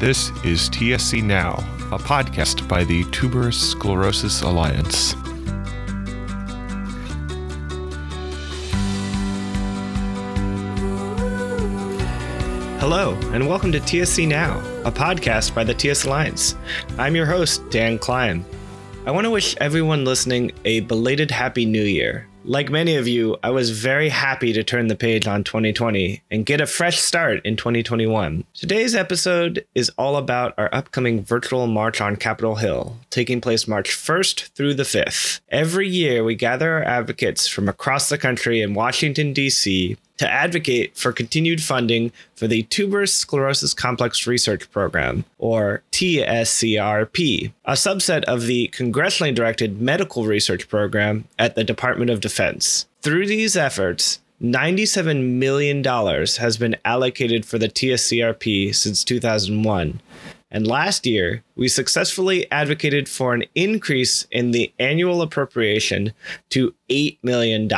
This is TSC Now, a podcast by the Tuberous Sclerosis Alliance. Hello, and welcome to TSC Now, a podcast by the TS Alliance. I'm your host, Dan Klein. I want to wish everyone listening a belated Happy New Year. Like many of you, I was very happy to turn the page on 2020 and get a fresh start in 2021. Today's episode is all about our upcoming virtual March on Capitol Hill, taking place March 1st through the 5th. Every year, we gather our advocates from across the country in Washington, D.C to advocate for continued funding for the Tuberous Sclerosis Complex Research Program, or TSCRP, a subset of the congressionally directed medical research program at the Department of Defense. Through these efforts, $97 million has been allocated for the TSCRP since 2001. And last year, we successfully advocated for an increase in the annual appropriation to $8 million.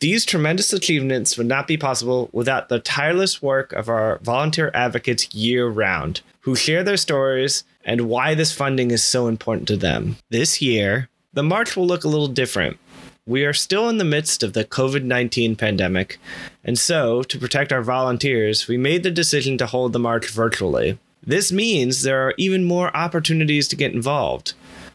These tremendous achievements would not be possible without the tireless work of our volunteer advocates year round, who share their stories and why this funding is so important to them. This year, the march will look a little different. We are still in the midst of the COVID 19 pandemic, and so, to protect our volunteers, we made the decision to hold the march virtually. This means there are even more opportunities to get involved.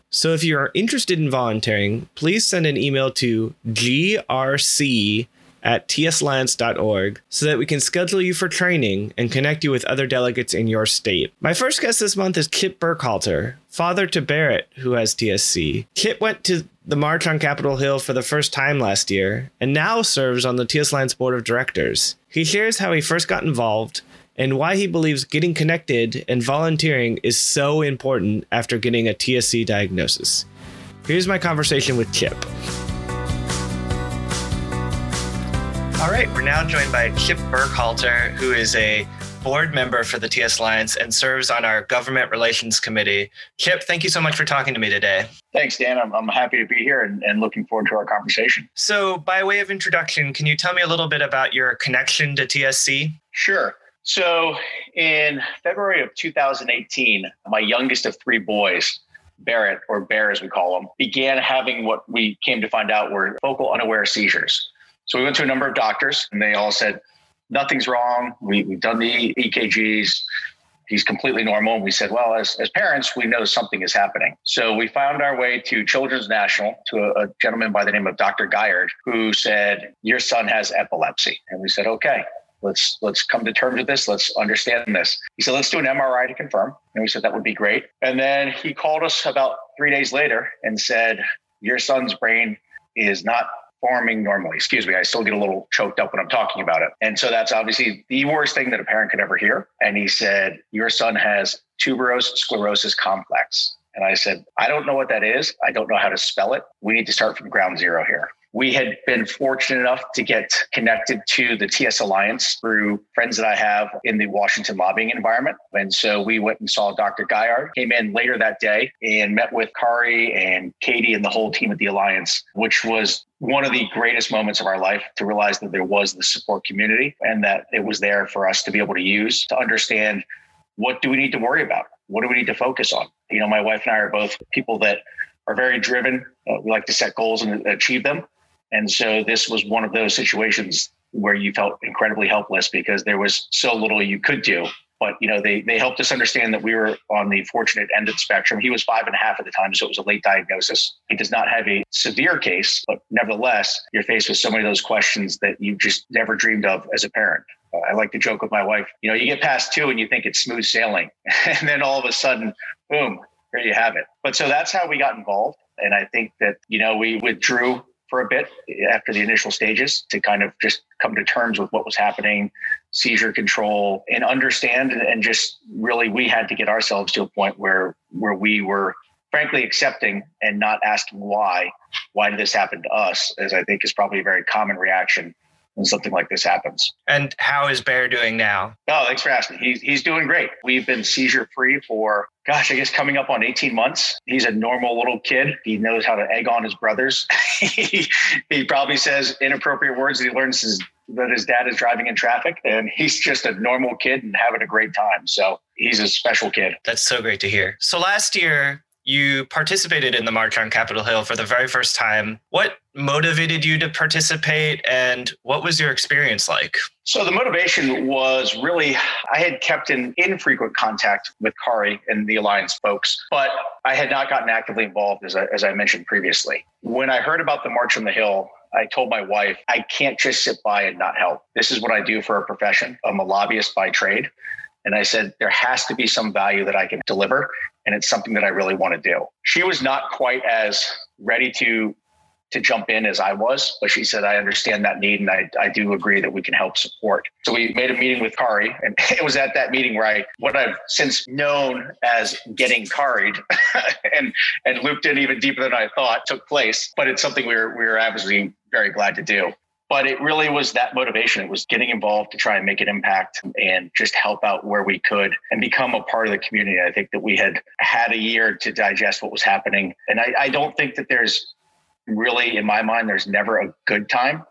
So if you are interested in volunteering, please send an email to grc at tsalliance.org so that we can schedule you for training and connect you with other delegates in your state. My first guest this month is Chip Burkhalter, father to Barrett, who has TSC. Chip went to the March on Capitol Hill for the first time last year and now serves on the TS Alliance board of directors. He shares how he first got involved and why he believes getting connected and volunteering is so important after getting a TSC diagnosis. Here's my conversation with Chip. All right, we're now joined by Chip Burkhalter, who is a board member for the TS Alliance and serves on our government relations committee. Chip, thank you so much for talking to me today. Thanks, Dan. I'm, I'm happy to be here and, and looking forward to our conversation. So, by way of introduction, can you tell me a little bit about your connection to TSC? Sure. So in February of 2018, my youngest of three boys, Barrett, or Bear as we call him, began having what we came to find out were focal unaware seizures. So we went to a number of doctors and they all said, nothing's wrong. We, have done the EKGs. He's completely normal. And we said, well, as, as parents, we know something is happening. So we found our way to Children's National to a, a gentleman by the name of Dr. Guyard, who said, your son has epilepsy. And we said, okay, let's let's come to terms with this. Let's understand this. He said let's do an mri to confirm. And we said that would be great. And then he called us about three days later and said your son's brain is not forming normally. Excuse me i still get a little choked up when i'm talking about it. And so that's obviously the worst thing that a parent could ever hear. And he said your son has tuberous sclerosis complex. And I said, I don't know what that is. I don't know how to spell it. We need to start from ground zero here we had been fortunate enough to get connected to the TS Alliance through friends that I have in the Washington lobbying environment. And so we went and saw Dr. Guyard, came in later that day and met with Kari and Katie and the whole team at the Alliance, which was one of the greatest moments of our life to realize that there was the support community and that it was there for us to be able to use to understand what do we need to worry about? What do we need to focus on? You know, my wife and I are both people that are very driven. Uh, we like to set goals and achieve them. And so this was one of those situations where you felt incredibly helpless because there was so little you could do. But you know, they they helped us understand that we were on the fortunate end of the spectrum. He was five and a half at the time, so it was a late diagnosis. He does not have a severe case, but nevertheless, you're faced with so many of those questions that you just never dreamed of as a parent. Uh, I like to joke with my wife, you know, you get past two and you think it's smooth sailing, and then all of a sudden, boom, here you have it. But so that's how we got involved. And I think that, you know, we withdrew for a bit after the initial stages to kind of just come to terms with what was happening, seizure control, and understand. And just really, we had to get ourselves to a point where where we were frankly accepting and not asking why. Why did this happen to us? As I think is probably a very common reaction when something like this happens. And how is Bear doing now? Oh, thanks for asking. He's he's doing great. We've been seizure free for gosh, I guess coming up on 18 months. He's a normal little kid. He knows how to egg on his brothers. he, he probably says inappropriate words that he learns his that his dad is driving in traffic and he's just a normal kid and having a great time. So he's a special kid. That's so great to hear. So last year, you participated in the March on Capitol Hill for the very first time. What motivated you to participate and what was your experience like? So the motivation was really I had kept in infrequent contact with Kari and the Alliance folks, but I had not gotten actively involved as I, as I mentioned previously. When I heard about the March on the Hill, I told my wife, I can't just sit by and not help. This is what I do for a profession. I'm a lobbyist by trade. And I said, there has to be some value that I can deliver. And it's something that I really want to do. She was not quite as ready to to jump in as I was, but she said, I understand that need and I, I do agree that we can help support. So we made a meeting with Kari, and it was at that meeting where I, what I've since known as getting Karied and, and looped in even deeper than I thought took place. But it's something we're we're obviously very glad to do but it really was that motivation. It was getting involved to try and make an impact and just help out where we could and become a part of the community. I think that we had had a year to digest what was happening. And I, I don't think that there's really, in my mind, there's never a good time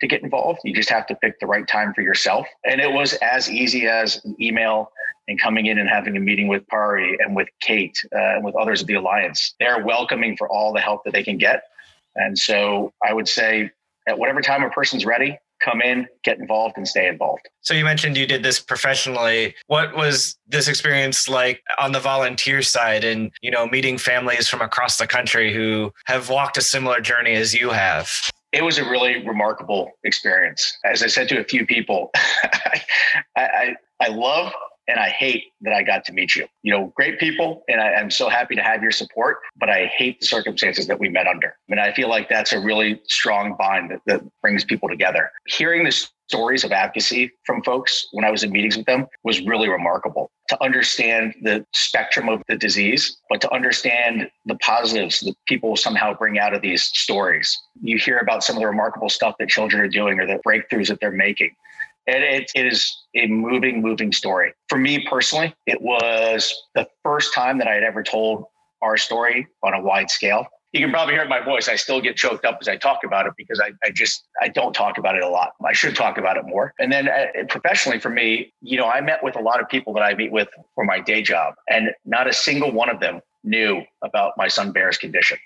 to get involved. You just have to pick the right time for yourself. And it was as easy as an email and coming in and having a meeting with Kari and with Kate uh, and with others of the Alliance. They're welcoming for all the help that they can get. And so I would say at whatever time a person's ready, come in, get involved, and stay involved. So you mentioned you did this professionally. What was this experience like on the volunteer side and, you know, meeting families from across the country who have walked a similar journey as you have? It was a really remarkable experience. As I said to a few people, I, I, I love and I hate that I got to meet you. You know, great people, and I, am so happy to have your support, but I hate the circumstances that we met under. I mean, I feel like that's a really strong bond that, that brings people together. Hearing the stories of advocacy from folks when I was in meetings with them was really remarkable to understand the spectrum of the disease, but to understand the positives that people somehow bring out of these stories. You hear about some of the remarkable stuff that children are doing or the breakthroughs that they're making. It, it is a moving, moving story. For me personally, it was the first time that I had ever told our story on a wide scale. You can probably hear my voice. I still get choked up as I talk about it because I, I just I don't talk about it a lot. I should talk about it more. And then uh, professionally, for me, you know, I met with a lot of people that I meet with for my day job, and not a single one of them knew about my son Bear's condition.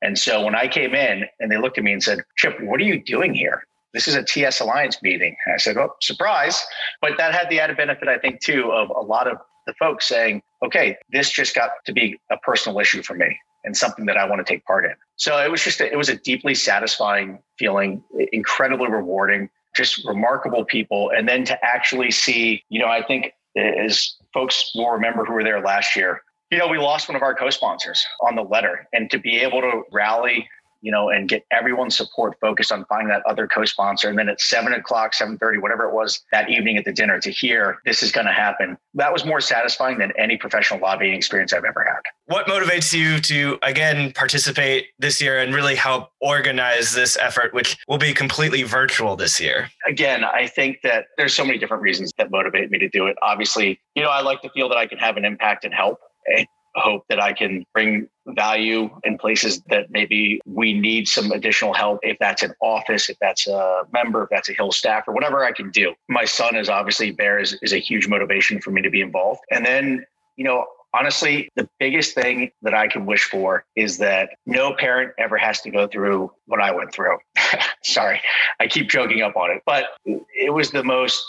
And so when I came in and they looked at me and said, Chip, what are you doing here? This is a TS Alliance meeting. And I said, oh, surprise. But that had the added benefit, I think, too, of a lot of the folks saying, okay, this just got to be a personal issue for me and something that I want to take part in. So it was just, a, it was a deeply satisfying feeling, incredibly rewarding, just remarkable people. And then to actually see, you know, I think as folks will remember who were there last year, you know, we lost one of our co-sponsors on the letter and to be able to rally you know, and get everyone's support focused on finding that other co-sponsor. And then at seven o'clock, seven thirty, whatever it was that evening at the dinner, to hear this is going to happen, that was more satisfying than any professional lobbying experience I've ever had. What motivates you to again participate this year and really help organize this effort, which will be completely virtual this year? Again, I think that there's so many different reasons that motivate me to do it. Obviously, you know, I like to feel that I can have an impact and help hope that I can bring value in places that maybe we need some additional help. If that's an office, if that's a member, if that's a Hill staff, or whatever I can do. My son is obviously Bear is, is a huge motivation for me to be involved. And then, you know, honestly, the biggest thing that I can wish for is that no parent ever has to go through what I went through. Sorry, I keep joking up on it, but it was the most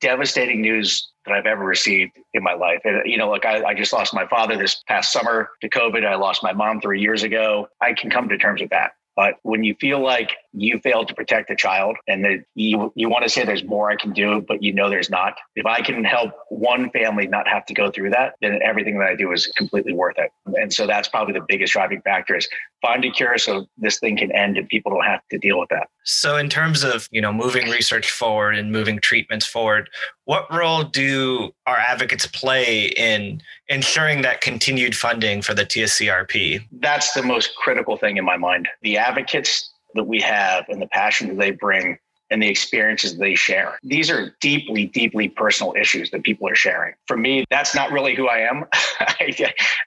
devastating news that I've ever received in my life. And, you know, like I, I just lost my father this past summer to COVID. I lost my mom three years ago. I can come to terms with that. But when you feel like you failed to protect a child and that you you want to say there's more I can do, but you know there's not. If I can help one family not have to go through that, then everything that I do is completely worth it. And so that's probably the biggest driving factor is find a cure so this thing can end and people don't have to deal with that. So in terms of, you know, moving research forward and moving treatments forward, what role do our advocates play in ensuring that continued funding for the TSCRP? That's the most critical thing in my mind. The advocates that we have and the passion that they bring and the experiences they share. These are deeply, deeply personal issues that people are sharing. For me, that's not really who I am.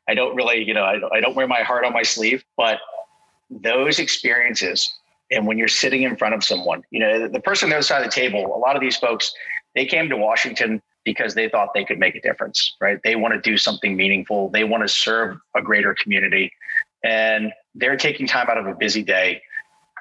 I don't really, you know, I don't, I don't wear my heart on my sleeve, but those experiences And when you're sitting in front of someone, you know, the person on the other side of the table, a lot of these folks, they came to Washington because they thought they could make a difference, right? They want to do something meaningful. They want to serve a greater community. And they're taking time out of a busy day.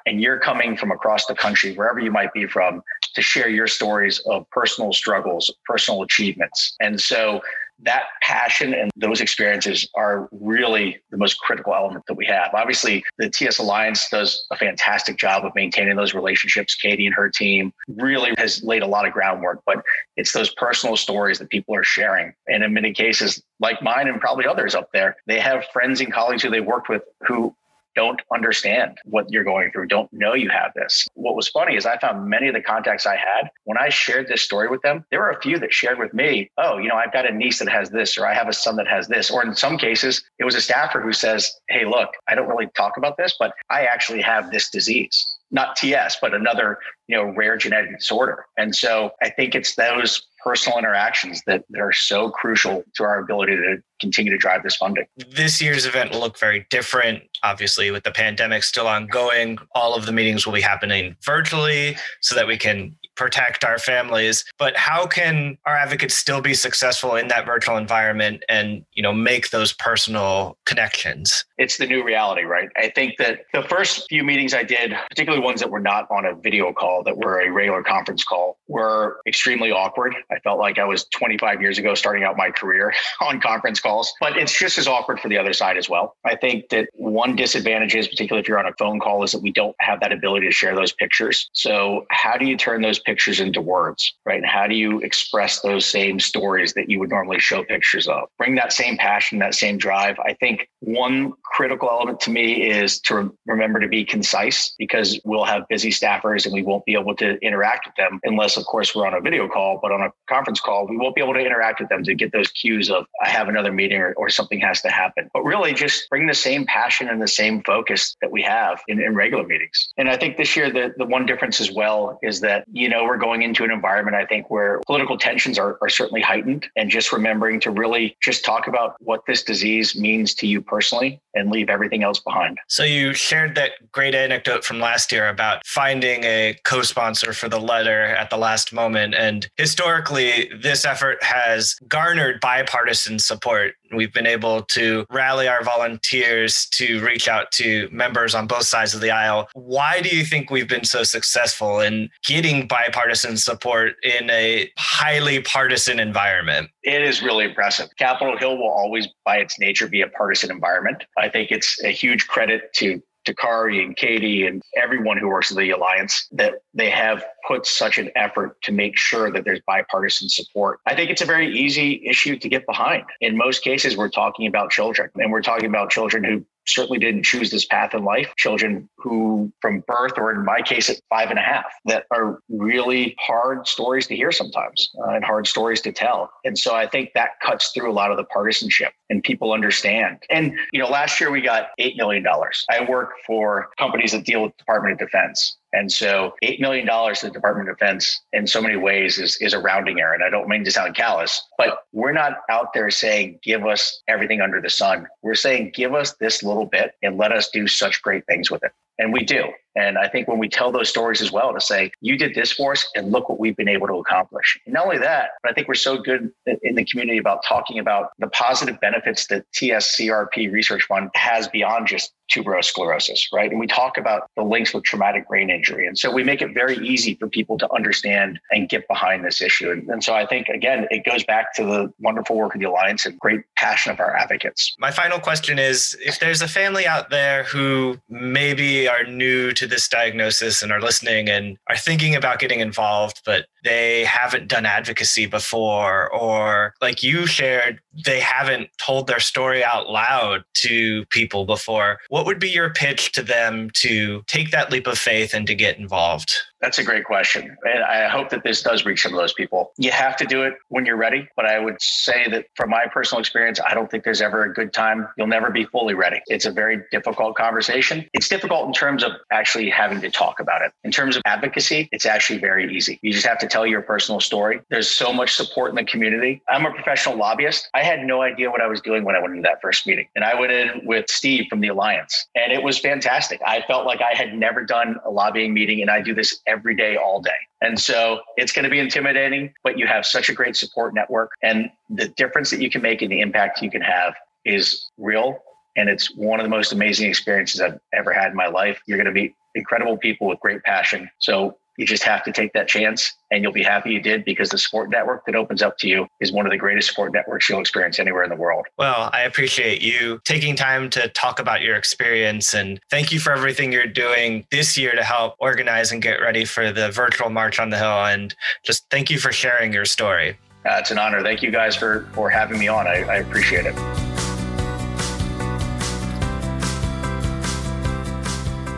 And you're coming from across the country, wherever you might be from, to share your stories of personal struggles, personal achievements. And so that passion and those experiences are really the most critical element that we have. Obviously, the TS Alliance does a fantastic job of maintaining those relationships. Katie and her team really has laid a lot of groundwork, but it's those personal stories that people are sharing. And in many cases, like mine and probably others up there, they have friends and colleagues who they worked with who don't understand what you're going through, don't know you have this. What was funny is I found many of the contacts I had when I shared this story with them, there were a few that shared with me, oh, you know, I've got a niece that has this, or I have a son that has this. Or in some cases, it was a staffer who says, hey, look, I don't really talk about this, but I actually have this disease not TS, but another, you know, rare genetic disorder. And so I think it's those personal interactions that, that are so crucial to our ability to continue to drive this funding. This year's event will look very different. Obviously, with the pandemic still ongoing, all of the meetings will be happening virtually so that we can protect our families but how can our advocates still be successful in that virtual environment and you know make those personal connections it's the new reality right i think that the first few meetings i did particularly ones that were not on a video call that were a regular conference call were extremely awkward i felt like i was 25 years ago starting out my career on conference calls but it's just as awkward for the other side as well i think that one disadvantage is particularly if you're on a phone call is that we don't have that ability to share those pictures so how do you turn those pictures into words, right? And how do you express those same stories that you would normally show pictures of? Bring that same passion, that same drive. I think one critical element to me is to remember to be concise because we'll have busy staffers and we won't be able to interact with them unless, of course, we're on a video call. But on a conference call, we won't be able to interact with them to get those cues of I have another meeting or, or something has to happen. But really, just bring the same passion and the same focus that we have in, in regular meetings. And I think this year, the, the one difference as well is that, you know, we're going into an environment, I think, where political tensions are, are certainly heightened. And just remembering to really just talk about what this disease means to you personally personally and leave everything else behind. So you shared that great anecdote from last year about finding a co-sponsor for the letter at the last moment. And historically, this effort has garnered bipartisan support We've been able to rally our volunteers to reach out to members on both sides of the aisle. Why do you think we've been so successful in getting bipartisan support in a highly partisan environment? It is really impressive. Capitol Hill will always, by its nature, be a partisan environment. I think it's a huge credit to Dakari and Katie and everyone who works in the alliance that they have put such an effort to make sure that there's bipartisan support. I think it's a very easy issue to get behind. In most cases, we're talking about children, and we're talking about children who certainly didn't choose this path in life. Children who, from birth, or in my case, at five and a half, that are really hard stories to hear sometimes uh, and hard stories to tell. And so I think that cuts through a lot of the partisanship and people understand. And, you know, last year we got $8 million. I work for companies that deal with Department of Defense. And so $8 million to the Department of Defense in so many ways is, is a rounding error. And I don't mean to sound callous, but we're not out there saying, give us everything under the sun. We're saying, give us this little bit and let us do such great things with it. And we do. And I think when we tell those stories as well to say, you did this for us and look what we've been able to accomplish. And not only that, but I think we're so good in the community about talking about the positive benefits that TSCRP Research Fund has beyond just tuberous sclerosis, right? And we talk about the links with traumatic brain injury. And so we make it very easy for people to understand and get behind this issue. And, and, so I think, again, it goes back to the wonderful work of the Alliance and great passion of our advocates. My final question is if there's a family out there who maybe are new to this diagnosis and are listening and are thinking about getting involved, but they haven't done advocacy before, or like you shared, they haven't told their story out loud to people before, what would be your pitch to them to take that leap of faith and to get involved? That's a great question. And I hope that this does reach some of those people. You have to do it when you're ready. But I would say that from my personal experience, I don't think there's ever a good time. You'll never be fully ready. It's a very difficult conversation. It's difficult in terms of actually having to talk about it. In terms of advocacy, it's actually very easy. You just have to tell your personal story. There's so much support in the community. I'm a professional lobbyist. I had no idea what I was doing when I went into that first meeting. And I went in with Steve from the Alliance, and it was fantastic. I felt like I had never done a lobbying meeting, and I do this every day, all day. And so it's going to be intimidating, but you have such a great support network. And the difference that you can make and the impact you can have is real. And it's one of the most amazing experiences I've ever had in my life. You're going to meet incredible people with great passion. So you just have to take that chance and you'll be happy you did because the sport network that opens up to you is one of the greatest sport networks you'll experience anywhere in the world. Well, I appreciate you taking time to talk about your experience and thank you for everything you're doing this year to help organize and get ready for the virtual March on the Hill. And just thank you for sharing your story. Uh, it's an honor. Thank you guys for, for having me on. I, I appreciate it.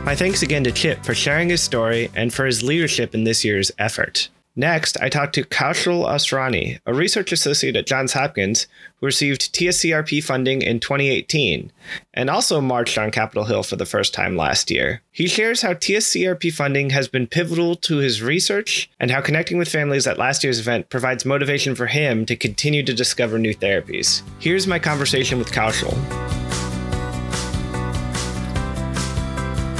My thanks again to Chip for sharing his story and for his leadership in this year's effort. Next, I talked to Kaushal Asrani, a research associate at Johns Hopkins who received TSCRP funding in 2018 and also marched on Capitol Hill for the first time last year. He shares how TSCRP funding has been pivotal to his research and how connecting with families at last year's event provides motivation for him to continue to discover new therapies. Here's my conversation with Kaushal.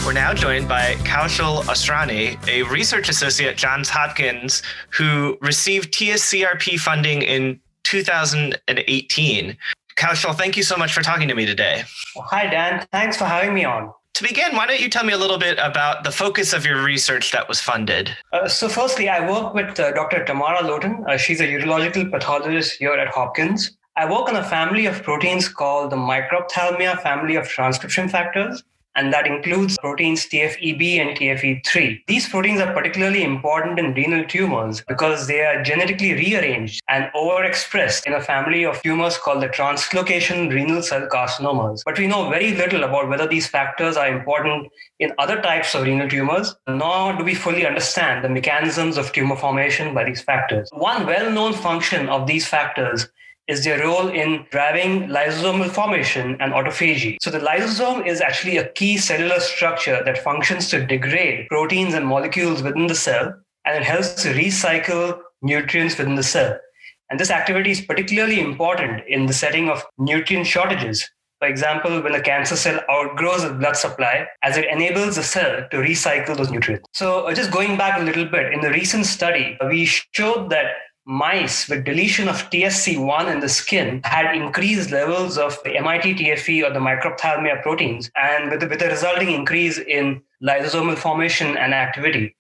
We're now joined by Kaushal Asrani, a research associate at Johns Hopkins who received TSCRP funding in 2018. Kaushal, thank you so much for talking to me today. Hi, Dan. Thanks for having me on. To begin, why don't you tell me a little bit about the focus of your research that was funded? Uh, so, firstly, I work with uh, Dr. Tamara Lotan. Uh, she's a urological pathologist here at Hopkins. I work on a family of proteins called the microphthalmia family of transcription factors and that includes proteins TFEB and TFE3. These proteins are particularly important in renal tumors because they are genetically rearranged and overexpressed in a family of tumors called the translocation renal cell carcinomas. But we know very little about whether these factors are important in other types of renal tumors, nor do we fully understand the mechanisms of tumor formation by these factors. One well known function of these factors is their role in driving lysosomal formation and autophagy. So the lysosome is actually a key cellular structure that functions to degrade proteins and molecules within the cell, and it helps to recycle nutrients within the cell. And this activity is particularly important in the setting of nutrient shortages. For example, when a cancer cell outgrows its blood supply, as it enables the cell to recycle those nutrients. So, uh, just going back a little bit, in the recent study, we showed that mice with deletion of TSC1 in the skin had increased levels of MIT-TFE or the microphthalmia proteins, and with, with a resulting increase in lysosomal formation and activity.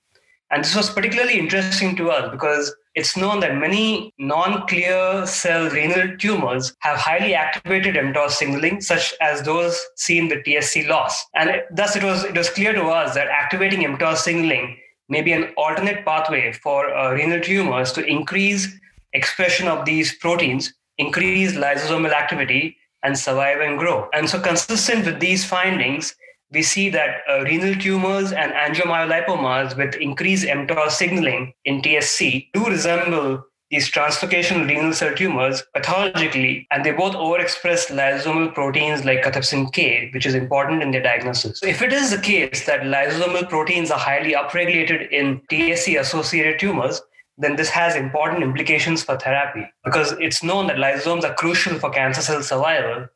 And this was particularly interesting to us because it's known that many non-clear cell renal tumors have highly activated mTOR signaling, such as those seen with TSC loss. And thus, it was it was clear to us that activating mTOR signaling maybe an alternate pathway for uh, renal tumors to increase expression of these proteins, increase lysosomal activity, and survive and grow. And so, consistent with these findings, we see that uh, renal tumors and angiomyolipomas with increased mTOR signaling in TSC do resemble these translocation renal cell tumors pathologically, and they both overexpress lysosomal proteins like cathepsin K, which is important in their diagnosis. So if it is the case that lysosomal proteins are highly upregulated in TSC associated tumors, then this has important implications for therapy because it's known that lysosomes are crucial for cancer cell survival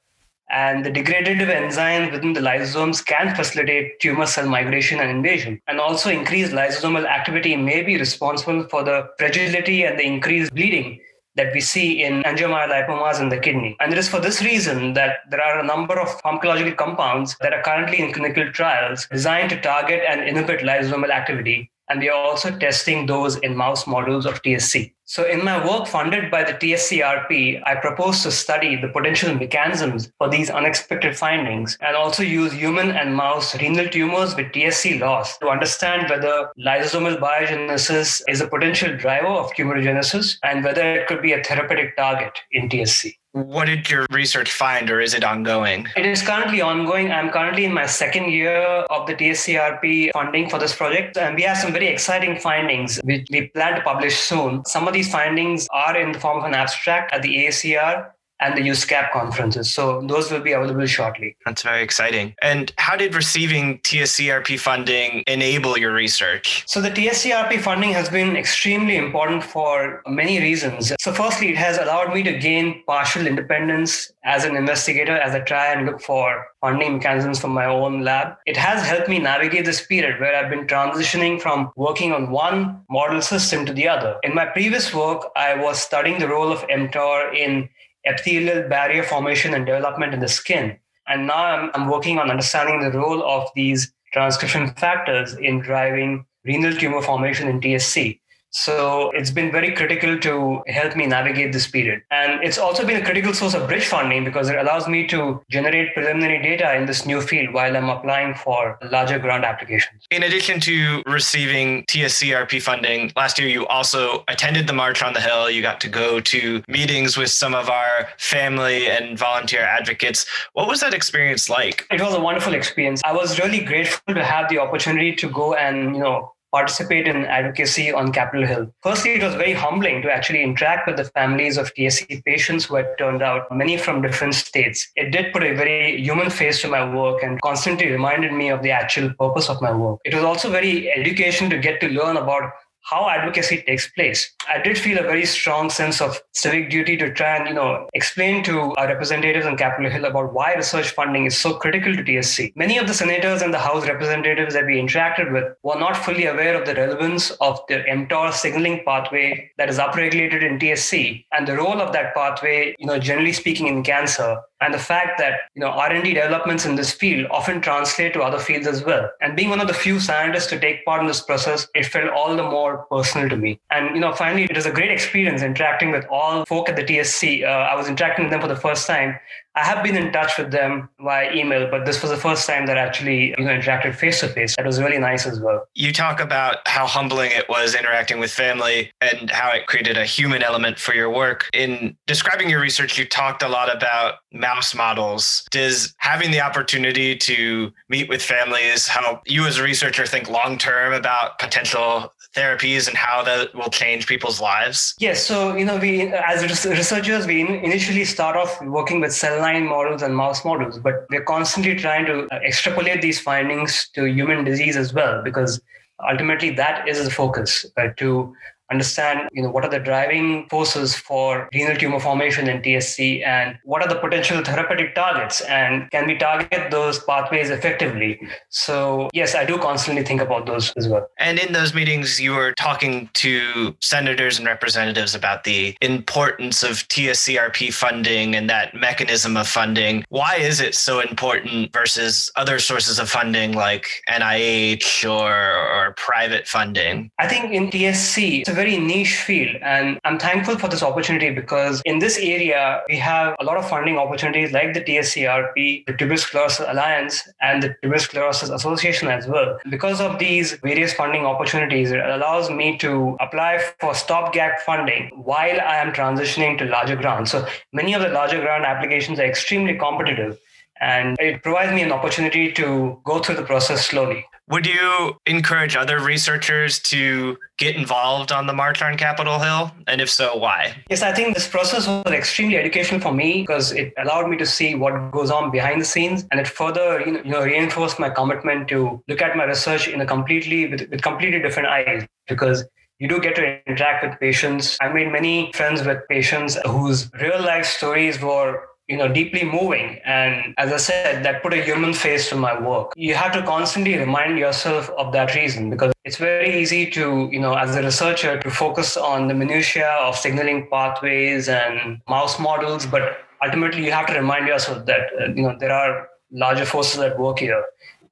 and the degradative enzymes within the lysosomes can facilitate tumor cell migration and invasion. And also, increased lysosomal activity may be responsible for the fragility and the increased bleeding that we see in angiomyolipomas in the kidney. And it is for this reason that there are a number of pharmacological compounds that are currently in clinical trials designed to target and inhibit lysosomal activity and we are also testing those in mouse models of TSC. So, in my work funded by the TSCRP, I propose to study the potential mechanisms for these unexpected findings and also use human and mouse renal tumors with TSC loss to understand whether lysosomal biogenesis is a potential driver of tumorigenesis and whether it could be a therapeutic target in TSC. What did your research find, or is it ongoing? It is currently ongoing. I'm currently in my second year of the TSCRP funding for this project, and we have some very exciting findings which we plan to publish soon. Some of these findings are in the form of an abstract at the AACR, and the USCAP conferences. So those will be available shortly. That's very exciting. And how did receiving TSCRP funding enable your research? So the TSCRP funding has been extremely important for many reasons. So firstly, it has allowed me to gain partial independence as an investigator as I try and look for funding mechanisms for my own lab. It has helped me navigate this period where I've been transitioning from working on one model system to the other. In my previous work, I was studying the role of mTOR in epithelial barrier formation and development in the skin. And now I'm, I'm working on understanding the role of these transcription factors in driving renal tumor formation in TSC. So it's been very critical to help me navigate this period. And it's also been a critical source of bridge funding because it allows me to generate preliminary data in this new field while I'm applying for larger grant applications. In addition to receiving TSCRP funding, last year you also attended the March on the Hill. You got to go to meetings with some of our family and volunteer advocates. What was that experience like? It was a wonderful experience. I was really grateful to have the opportunity to go and, you know, participate in advocacy on Capitol Hill. Firstly, it was very humbling to actually interact with the families of TSC patients who had turned out, many from different states. It did put a very human face to my work and constantly reminded me of the actual purpose of my work. It was also very educational to get to learn about how advocacy takes place. I did feel a very strong sense of civic duty to try and, you know, explain to our representatives on Capitol Hill about why research funding is so critical to TSC. Many of the senators and the House representatives that we interacted with were not fully aware of the relevance of the mTOR signaling pathway that is upregulated in TSC and the role of that pathway, you know, generally speaking in cancer and the fact that you know r&d developments in this field often translate to other fields as well. And being one of the few scientists to take part in this process it felt all the more personal to me. And you know finally it was a great experience interacting with all folk at the tsc uh, i was interacting with them for the first time I have been in touch with them via email, but this was the first time that I actually you know, interacted face to face. That was really nice as well. You talk about how humbling it was interacting with family and how it created a human element for your work. In describing your research, you talked a lot about mouse models. Does having the opportunity to meet with families help you as a researcher think long term about potential therapies and how that will change people's lives? Yes. So, you know, we as researchers, we initially start off working with cell line models and mouse models, but we're constantly trying to uh, extrapolate these findings to human disease as well, because ultimately that is the focus uh, to understand you know what are the driving forces for renal tumor formation in TSC and what are the potential therapeutic targets and can we target those pathways effectively? So yes I do constantly think about those as well. And in those meetings you were talking to senators and representatives about the importance of TSCRP funding and that mechanism of funding. Why is it so important versus other sources of funding like NIH or, or private funding? I think in TSC it's a very niche field. And I'm thankful for this opportunity because in this area, we have a lot of funding opportunities like the TSCRP, the Tuberous Sclerosis Alliance, and the Tuberous Sclerosis Association as well. Because of these various funding opportunities, it allows me to apply for stopgap funding while I am transitioning to larger grants. So many of the larger grant applications are extremely competitive and it provides me an opportunity to go through the process slowly. Would you encourage other researchers to get involved on the March on Capitol Hill? And if so, why? Yes, I think this process was extremely educational for me because it allowed me to see what goes on behind the scenes and it further you know, reinforced my commitment to look at my research in a completely with, with completely different eyes because you do get to interact with patients. I made many friends with patients whose real life stories were you know deeply moving. And as i said that put a human face to my work. You have to constantly remind yourself of that reason because it's very easy to you know as a researcher to focus on the minutia of signaling pathways and mouse models but ultimately you have to remind yourself that uh, you know there are larger forces at work here.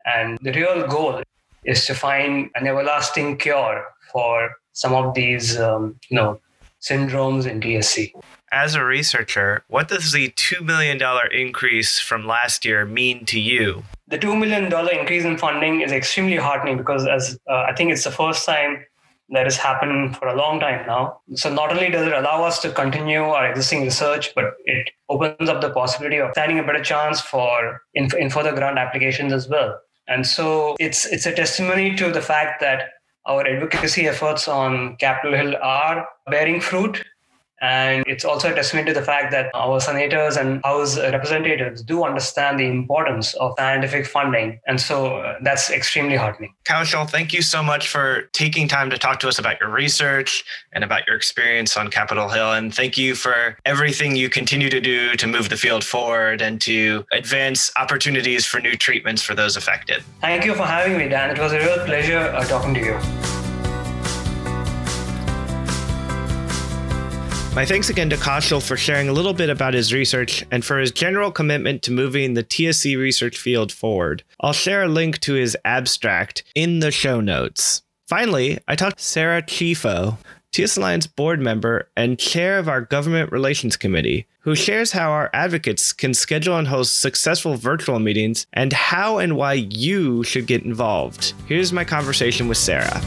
And the real goal is to find an everlasting cure for some of these um, you know syndromes in tsc as a researcher, what does the $2 million increase from last year mean to you? The $2 million increase in funding is extremely heartening because, as uh, I think it's the first time that has happened for a long time now. So, not only does it allow us to continue our existing research, but it opens up the possibility of finding a better chance for in, in further grant applications as well. And so, it's it's a testimony to the fact that our advocacy efforts on Capitol Hill are bearing fruit And it's also a testament to the fact that our senators and House representatives do understand the importance of scientific funding. And so uh, that's extremely heartening. Kaushal, thank you so much for taking time to talk to us about your research and about your experience on Capitol Hill. And thank you for everything you continue to do to move the field forward and to advance opportunities for new treatments for those affected. Thank you for having me, Dan. It was a real pleasure uh, talking to you. My thanks again to Kaushal for sharing a little bit about his research and for his general commitment to moving the TSC research field forward. I'll share a link to his abstract in the show notes. Finally, I talked to Sarah Chieffo, TS Alliance board member and chair of our Government Relations Committee, who shares how our advocates can schedule and host successful virtual meetings and how and why you should get involved. Here's my conversation with Sarah.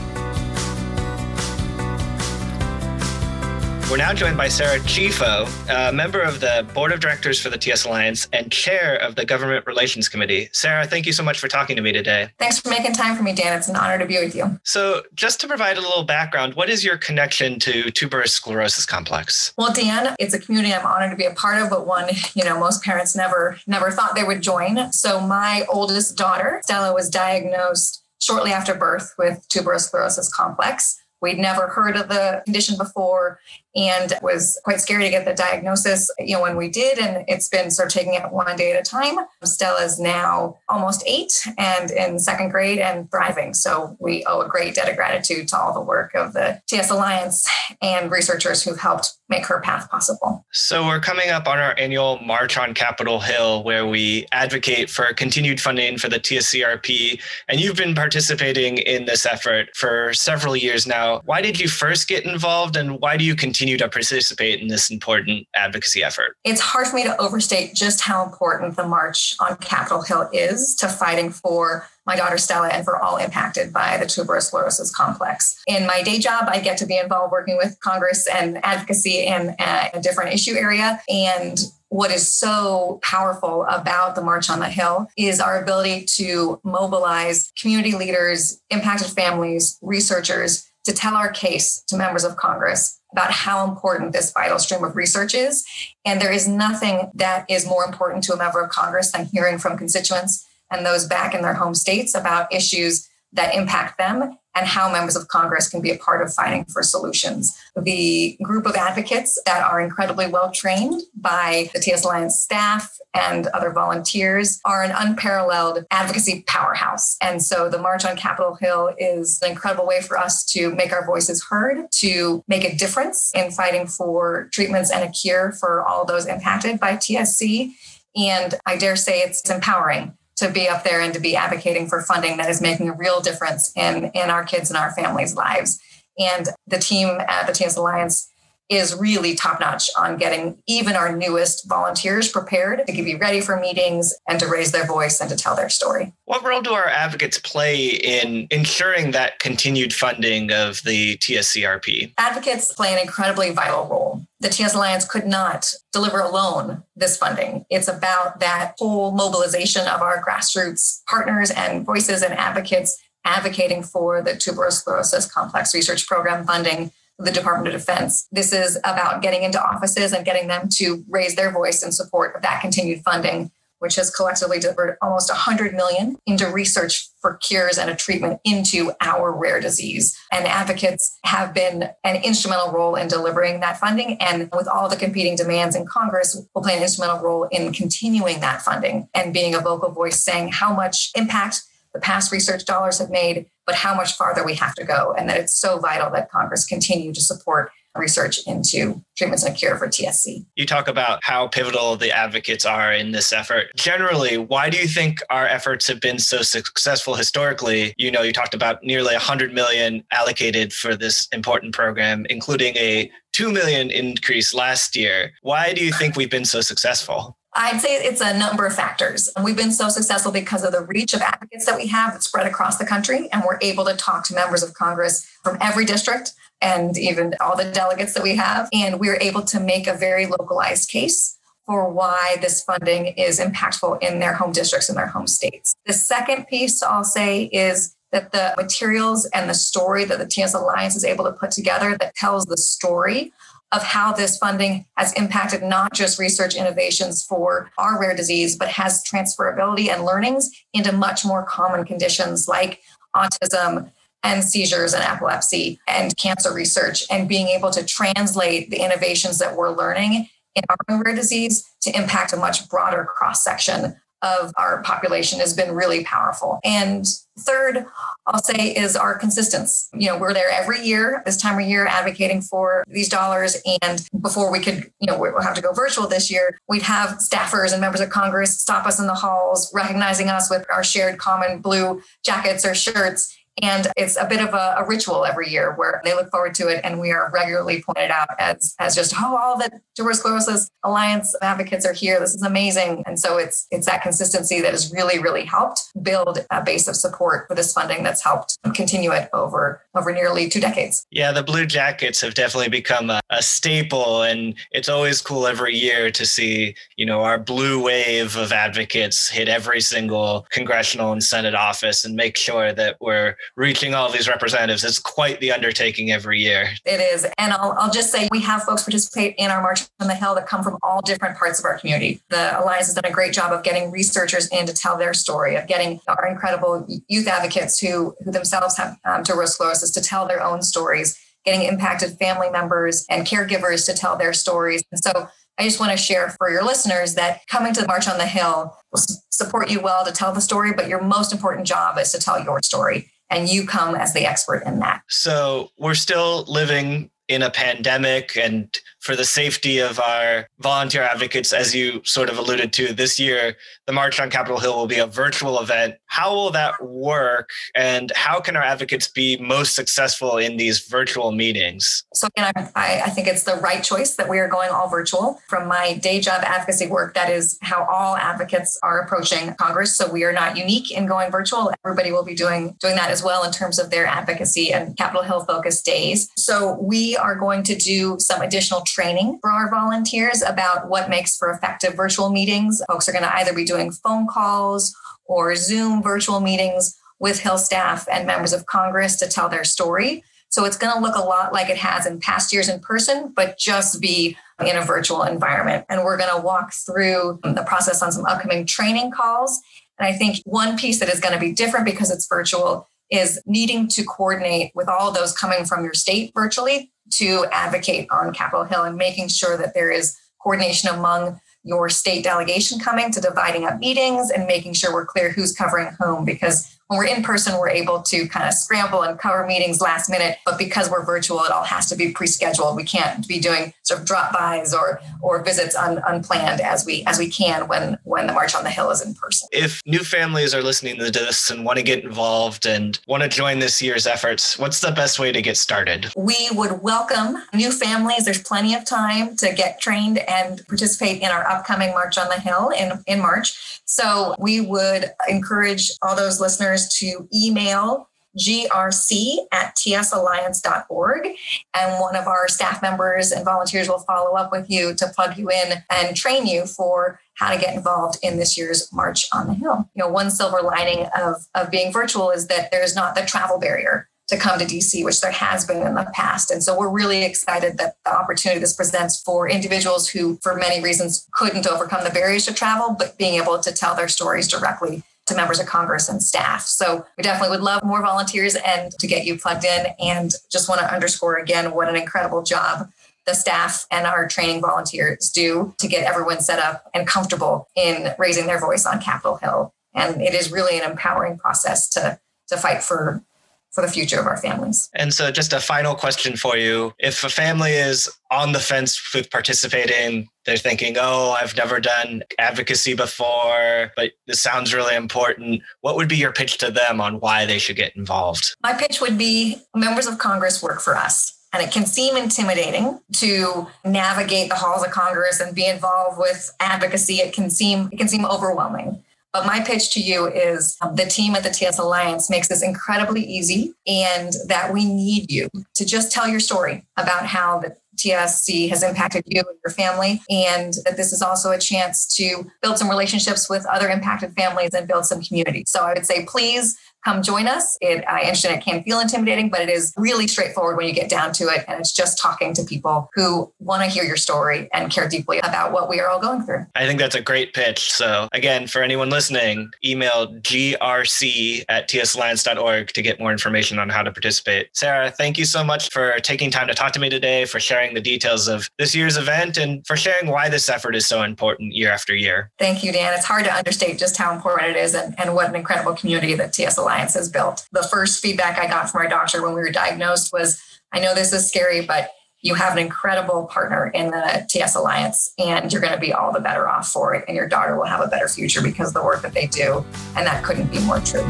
We're now joined by Sarah Chieffo, a member of the board of directors for the TS Alliance and chair of the Government Relations Committee. Sarah, thank you so much for talking to me today. Thanks for making time for me, Dan. It's an honor to be with you. So, just to provide a little background, what is your connection to tuberous sclerosis complex? Well, Dan, it's a community I'm honored to be a part of, but one you know most parents never never thought they would join. So, my oldest daughter, Stella, was diagnosed shortly after birth with tuberous sclerosis complex. We'd never heard of the condition before and it was quite scary to get the diagnosis, you know, when we did. And it's been sort of taking it one day at a time. Stella's now almost eight and in second grade and thriving. So we owe a great debt of gratitude to all the work of the TS Alliance and researchers who've helped make her path possible. So we're coming up on our annual March on Capitol Hill, where we advocate for continued funding for the TSCRP. And you've been participating in this effort for several years now. Why did you first get involved and why do you continue? Continue to participate in this important advocacy effort? It's hard for me to overstate just how important the March on Capitol Hill is to fighting for my daughter Stella and for all impacted by the tuberous sclerosis complex. In my day job, I get to be involved working with Congress and advocacy in a different issue area. And what is so powerful about the March on the Hill is our ability to mobilize community leaders, impacted families, researchers to tell our case to members of Congress about how important this vital stream of research is. And there is nothing that is more important to a member of Congress than hearing from constituents and those back in their home states about issues that impact them and how members of Congress can be a part of fighting for solutions. The group of advocates that are incredibly well trained by the TS Alliance staff and other volunteers are an unparalleled advocacy powerhouse. And so the March on Capitol Hill is an incredible way for us to make our voices heard, to make a difference in fighting for treatments and a cure for all those impacted by TSC. And I dare say it's empowering to be up there and to be advocating for funding that is making a real difference in, in our kids and our families' lives. And the team at the TS Alliance is really top notch on getting even our newest volunteers prepared to be ready for meetings and to raise their voice and to tell their story. What role do our advocates play in ensuring that continued funding of the TSCRP? Advocates play an incredibly vital role. The TS Alliance could not deliver alone this funding. It's about that whole mobilization of our grassroots partners and voices and advocates advocating for the tuberous sclerosis complex research program funding the Department of Defense. This is about getting into offices and getting them to raise their voice in support of that continued funding, which has collectively delivered almost 100 million into research for cures and a treatment into our rare disease. And advocates have been an instrumental role in delivering that funding. And with all the competing demands in Congress, will play an instrumental role in continuing that funding and being a vocal voice saying how much impact the past research dollars have made, but how much farther we have to go. And that it's so vital that Congress continue to support research into treatments and cure for TSC. You talk about how pivotal the advocates are in this effort. Generally, why do you think our efforts have been so successful historically? You know, you talked about nearly 100 million allocated for this important program, including a 2 million increase last year. Why do you think we've been so successful? I'd say it's a number of factors. We've been so successful because of the reach of advocates that we have that spread across the country, and we're able to talk to members of Congress from every district and even all the delegates that we have. And we're able to make a very localized case for why this funding is impactful in their home districts and their home states. The second piece I'll say is that the materials and the story that the TS Alliance is able to put together that tells the story of how this funding has impacted not just research innovations for our rare disease, but has transferability and learnings into much more common conditions like autism and seizures and epilepsy and cancer research, and being able to translate the innovations that we're learning in our rare disease to impact a much broader cross section of our population has been really powerful. And third, I'll say is our consistency. You know, we're there every year, this time of year, advocating for these dollars. And before we could, you know, we'll have to go virtual this year, we'd have staffers and members of Congress stop us in the halls, recognizing us with our shared common blue jackets or shirts and it's a bit of a, a, ritual every year where they look forward to it. And we are regularly pointed out as, as just, oh, all the tuberous sclerosis alliance advocates are here. This is amazing. And so it's, it's that consistency that has really, really helped build a base of support for this funding that's helped continue it over, over nearly two decades. Yeah, the blue jackets have definitely become a, a staple. And it's always cool every year to see, you know, our blue wave of advocates hit every single congressional and Senate office and make sure that we're reaching all these representatives. It's quite the undertaking every year. It is. And I'll, I'll just say we have folks participate in our March on the Hill that come from all different parts of our community. The Alliance has done a great job of getting researchers in to tell their story, of getting our incredible youth advocates who, who themselves have um, to tell their own stories, getting impacted family members and caregivers to tell their stories. And so I just want to share for your listeners that coming to the March on the Hill will support you well to tell the story, but your most important job is to tell your story and you come as the expert in that. So we're still living in a pandemic and for the safety of our volunteer advocates, as you sort of alluded to this year, the March on Capitol Hill will be a virtual event. How will that work? And how can our advocates be most successful in these virtual meetings? So, again, I, I think it's the right choice that we are going all virtual. From my day job advocacy work, that is how all advocates are approaching Congress. So, we are not unique in going virtual. Everybody will be doing, doing that as well in terms of their advocacy and Capitol Hill focused days. So, we are going to do some additional training for our volunteers about what makes for effective virtual meetings. Folks are going to either be doing phone calls or Zoom virtual meetings with Hill staff and members of Congress to tell their story. So it's going to look a lot like it has in past years in person, but just be in a virtual environment. And we're going to walk through the process on some upcoming training calls. And I think one piece that is going to be different because it's virtual is needing to coordinate with all those coming from your state virtually to advocate on Capitol Hill and making sure that there is coordination among your state delegation coming to dividing up meetings and making sure we're clear who's covering whom because when we're in person, we're able to kind of scramble and cover meetings last minute. But because we're virtual, it all has to be pre-scheduled. We can't be doing sort of drop-bys or or visits un, unplanned as we as we can when when the March on the Hill is in person. If new families are listening to this and want to get involved and want to join this year's efforts, what's the best way to get started? We would welcome new families. There's plenty of time to get trained and participate in our upcoming March on the Hill in, in March. So we would encourage all those listeners to email grc at tsalliance.org. And one of our staff members and volunteers will follow up with you to plug you in and train you for how to get involved in this year's March on the Hill. You know, one silver lining of, of being virtual is that there's not the travel barrier to come to DC, which there has been in the past. And so we're really excited that the opportunity this presents for individuals who, for many reasons, couldn't overcome the barriers to travel, but being able to tell their stories directly to members of Congress and staff. So we definitely would love more volunteers and to get you plugged in. And just want to underscore again what an incredible job the staff and our training volunteers do to get everyone set up and comfortable in raising their voice on Capitol Hill. And it is really an empowering process to to fight for for the future of our families. And so, just a final question for you. If a family is on the fence with participating, they're thinking, oh, I've never done advocacy before, but this sounds really important. What would be your pitch to them on why they should get involved? My pitch would be members of Congress work for us. And it can seem intimidating to navigate the halls of Congress and be involved with advocacy. It can seem it can seem overwhelming. But my pitch to you is um, the team at the TS Alliance makes this incredibly easy and that we need you to just tell your story about how the TSC has impacted you and your family, and that this is also a chance to build some relationships with other impacted families and build some community. So I would say, please come join us. It, I understand it can feel intimidating, but it is really straightforward when you get down to it. And it's just talking to people who want to hear your story and care deeply about what we are all going through. I think that's a great pitch. So, again, for anyone listening, email grc at tsalliance.org to get more information on how to participate. Sarah, thank you so much for taking time to talk to me today, for sharing the details of this year's event, and for sharing why this effort is so important year after year. Thank you, Dan. It's hard to understate just how important it is and, and what an incredible community that TS Alliance has built. The first feedback I got from our doctor when we were diagnosed was I know this is scary, but you have an incredible partner in the TS Alliance, and you're going to be all the better off for it. And your daughter will have a better future because of the work that they do. And that couldn't be more true.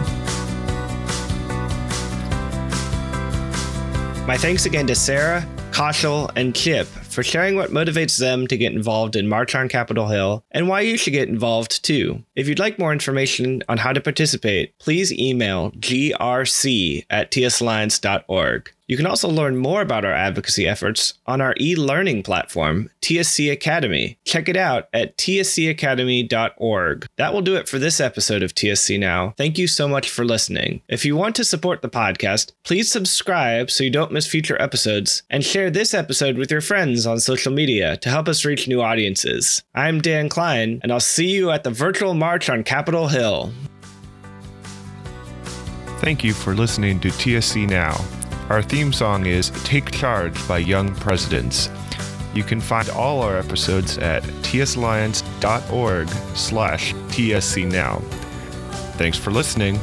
My thanks again to Sarah, Kaushal, and Chip for sharing what motivates them to get involved in March on Capitol Hill and why you should get involved too. If you'd like more information on how to participate, please email grc at tsalliance.org. You can also learn more about our advocacy efforts on our e learning platform, TSC Academy. Check it out at tscacademy.org. That will do it for this episode of TSC Now. Thank you so much for listening. If you want to support the podcast, please subscribe so you don't miss future episodes and share this episode with your friends on social media to help us reach new audiences. I'm Dan Klein, and I'll see you at the virtual March on Capitol Hill. Thank you for listening to TSC Now. Our theme song is Take Charge by Young Presidents. You can find all our episodes at tsalliance.org slash tscnow. Thanks for listening.